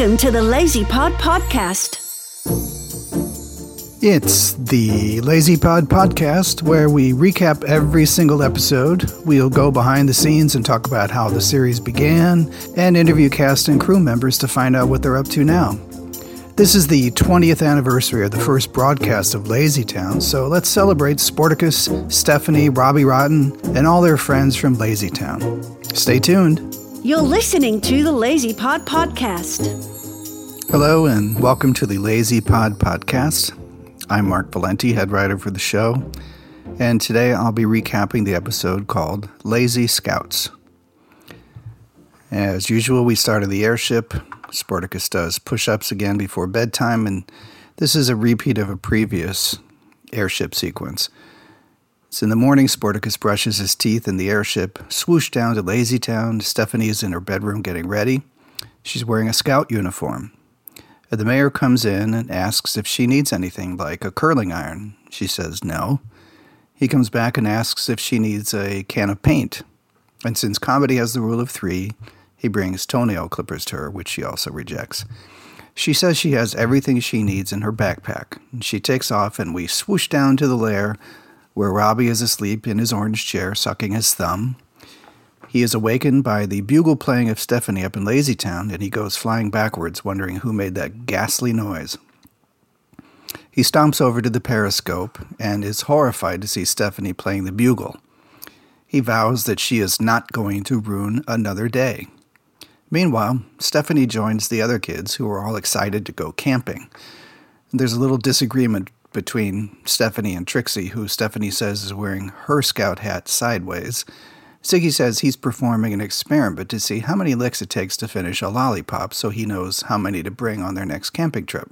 Welcome to the Lazy Pod Podcast. It's the Lazy Pod Podcast where we recap every single episode. We'll go behind the scenes and talk about how the series began and interview cast and crew members to find out what they're up to now. This is the 20th anniversary of the first broadcast of Lazy Town, so let's celebrate Sportacus, Stephanie, Robbie Rotten, and all their friends from Lazy Town. Stay tuned. You're listening to the Lazy Pod Podcast. Hello, and welcome to the Lazy Pod Podcast. I'm Mark Valenti, head writer for the show, and today I'll be recapping the episode called Lazy Scouts. As usual, we start in the airship. Sportacus does push ups again before bedtime, and this is a repeat of a previous airship sequence. It's in the morning, Sportacus brushes his teeth in the airship, swoosh down to Lazy Town. Stephanie is in her bedroom getting ready. She's wearing a scout uniform. The mayor comes in and asks if she needs anything, like a curling iron. She says no. He comes back and asks if she needs a can of paint. And since comedy has the rule of three, he brings toenail clippers to her, which she also rejects. She says she has everything she needs in her backpack. She takes off, and we swoosh down to the lair where Robbie is asleep in his orange chair, sucking his thumb. He is awakened by the bugle playing of Stephanie up in Lazytown, and he goes flying backwards, wondering who made that ghastly noise. He stomps over to the periscope and is horrified to see Stephanie playing the bugle. He vows that she is not going to ruin another day. Meanwhile, Stephanie joins the other kids who are all excited to go camping. There's a little disagreement between Stephanie and Trixie, who Stephanie says is wearing her scout hat sideways. Ziggy says he's performing an experiment to see how many licks it takes to finish a lollipop so he knows how many to bring on their next camping trip.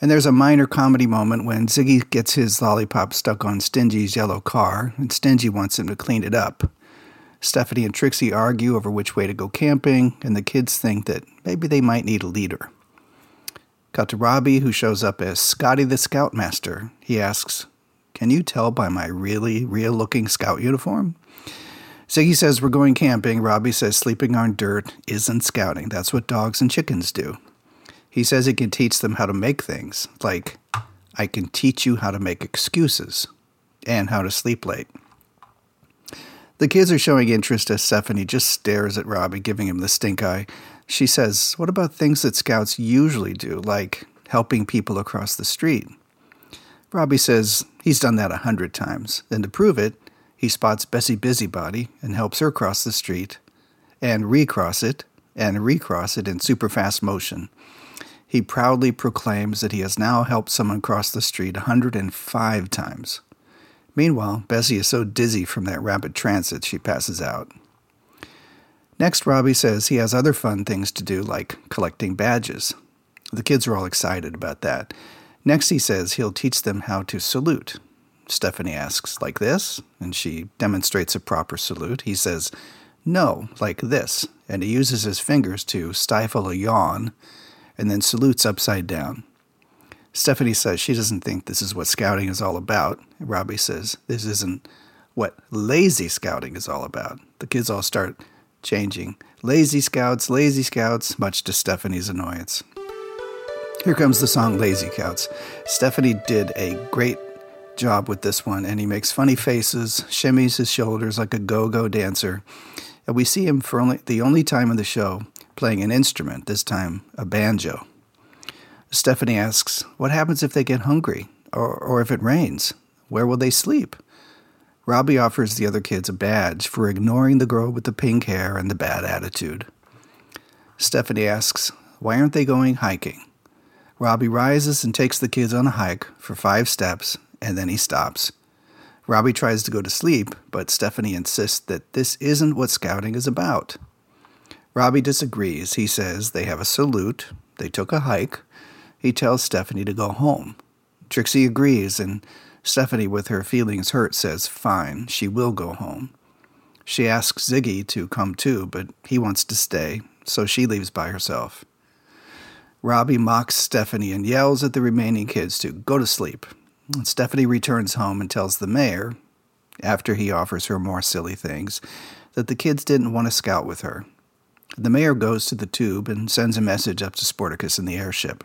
And there's a minor comedy moment when Ziggy gets his lollipop stuck on Stingy's yellow car, and Stingy wants him to clean it up. Stephanie and Trixie argue over which way to go camping, and the kids think that maybe they might need a leader. Cut to Robbie, who shows up as Scotty the Scoutmaster. He asks, Can you tell by my really real looking scout uniform? Ziggy says we're going camping. Robbie says sleeping on dirt isn't scouting. That's what dogs and chickens do. He says he can teach them how to make things, like, I can teach you how to make excuses and how to sleep late. The kids are showing interest as Stephanie just stares at Robbie, giving him the stink eye. She says, What about things that scouts usually do, like helping people across the street? Robbie says he's done that a hundred times, and to prove it, he spots Bessie Busybody and helps her cross the street, and recross it, and recross it in super fast motion. He proudly proclaims that he has now helped someone cross the street 105 times. Meanwhile, Bessie is so dizzy from that rapid transit she passes out. Next, Robbie says he has other fun things to do, like collecting badges. The kids are all excited about that. Next, he says he'll teach them how to salute. Stephanie asks, like this? And she demonstrates a proper salute. He says, no, like this. And he uses his fingers to stifle a yawn and then salutes upside down. Stefán says she doesn't think this is what scouting is all about. Robbie says this isn't what lazy scouting is all about. The kids all start changing. Lazy Scouts, Lazy Scouts, much to Stephanie's annoyance. Here comes the song Lazy Scouts. Stephanie did a great job with this one, and he makes funny faces, shimmies his shoulders like a go go dancer. And we see him for only the only time in the show playing an instrument, this time a banjo. Stephanie asks, What happens if they get hungry? Or, or if it rains? Where will they sleep? Robbie offers the other kids a badge for ignoring the girl with the pink hair and the bad attitude. Stephanie asks, Why aren't they going hiking? Robbie rises and takes the kids on a hike for five steps, and then he stops. Robbie tries to go to sleep, but Stephanie insists that this isn't what scouting is about. Robbie disagrees. He says they have a salute, they took a hike. He tells Stephanie to go home. Trixie agrees, and Stephanie, with her feelings hurt, says fine, she will go home. She asks Ziggy to come too, but he wants to stay, so she leaves by herself. Robbie mocks Stephanie and yells at the remaining kids to go to sleep. Stephanie returns home and tells the mayor, after he offers her more silly things, that the kids didn't want to scout with her. The mayor goes to the tube and sends a message up to Sportacus in the airship.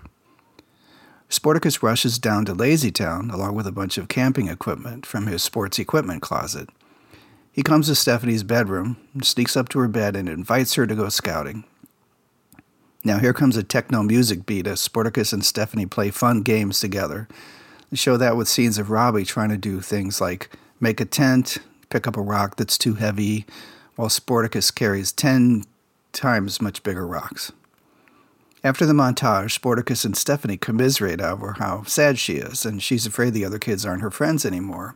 Sportacus rushes down to Lazytown along with a bunch of camping equipment from his sports equipment closet. He comes to Stephanie's bedroom, sneaks up to her bed, and invites her to go scouting. Now, here comes a techno music beat as Sportacus and Stephanie play fun games together. They show that with scenes of Robbie trying to do things like make a tent, pick up a rock that's too heavy, while Sportacus carries 10 times much bigger rocks. After the montage, Sportacus and Stephanie commiserate over how sad she is, and she's afraid the other kids aren't her friends anymore.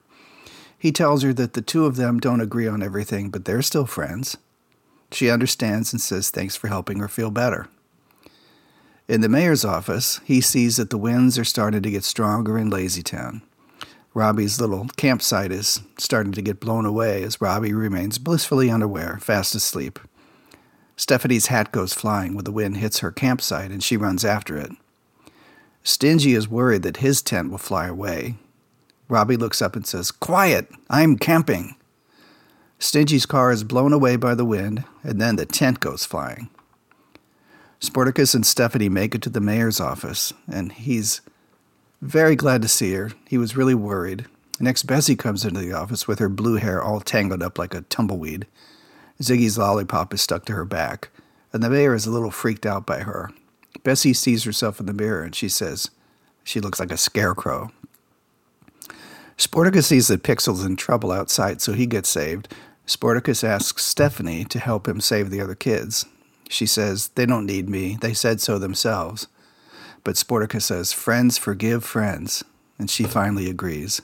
He tells her that the two of them don't agree on everything, but they're still friends. She understands and says thanks for helping her feel better. In the mayor's office, he sees that the winds are starting to get stronger in Lazytown. Robbie's little campsite is starting to get blown away as Robbie remains blissfully unaware, fast asleep. Stephanie's hat goes flying when the wind hits her campsite and she runs after it. Stingy is worried that his tent will fly away. Robbie looks up and says, Quiet! I'm camping! Stingy's car is blown away by the wind, and then the tent goes flying. Sportacus and Stephanie make it to the mayor's office, and he's very glad to see her. He was really worried. Next, Bessie comes into the office with her blue hair all tangled up like a tumbleweed. Ziggy's lollipop is stuck to her back, and the mayor is a little freaked out by her. Bessie sees herself in the mirror and she says she looks like a scarecrow. Sportacus sees that Pixel's in trouble outside, so he gets saved. Sportacus asks Stephanie to help him save the other kids. She says, They don't need me. They said so themselves. But Sportacus says, Friends forgive friends. And she finally agrees.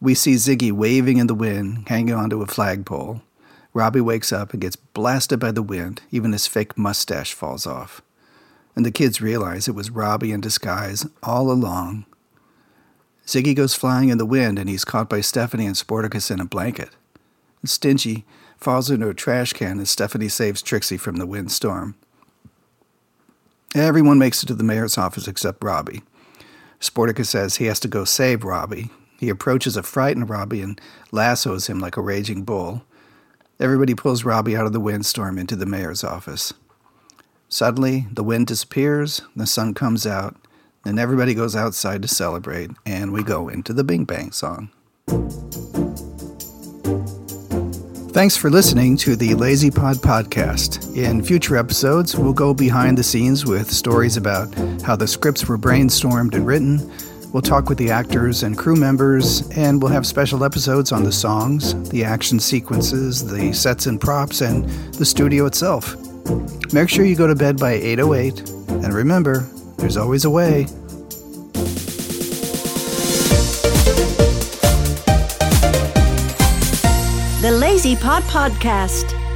We see Ziggy waving in the wind, hanging onto a flagpole. Robbie wakes up and gets blasted by the wind. Even his fake mustache falls off. And the kids realize it was Robbie in disguise all along. Ziggy goes flying in the wind and he's caught by Stephanie and Sportacus in a blanket. Stingy falls into a trash can as Stephanie saves Trixie from the windstorm. Everyone makes it to the mayor's office except Robbie. Sportacus says he has to go save Robbie. He approaches a frightened Robbie and lassos him like a raging bull. Everybody pulls Robbie out of the windstorm into the mayor's office. Suddenly, the wind disappears, the sun comes out, and everybody goes outside to celebrate, and we go into the Bing Bang song. Thanks for listening to the Lazy Pod podcast. In future episodes, we'll go behind the scenes with stories about how the scripts were brainstormed and written. We'll talk with the actors and crew members, and we'll have special episodes on the songs, the action sequences, the sets and props, and the studio itself. Make sure you go to bed by 808, and remember, there's always a way. The Lazy Pod Podcast.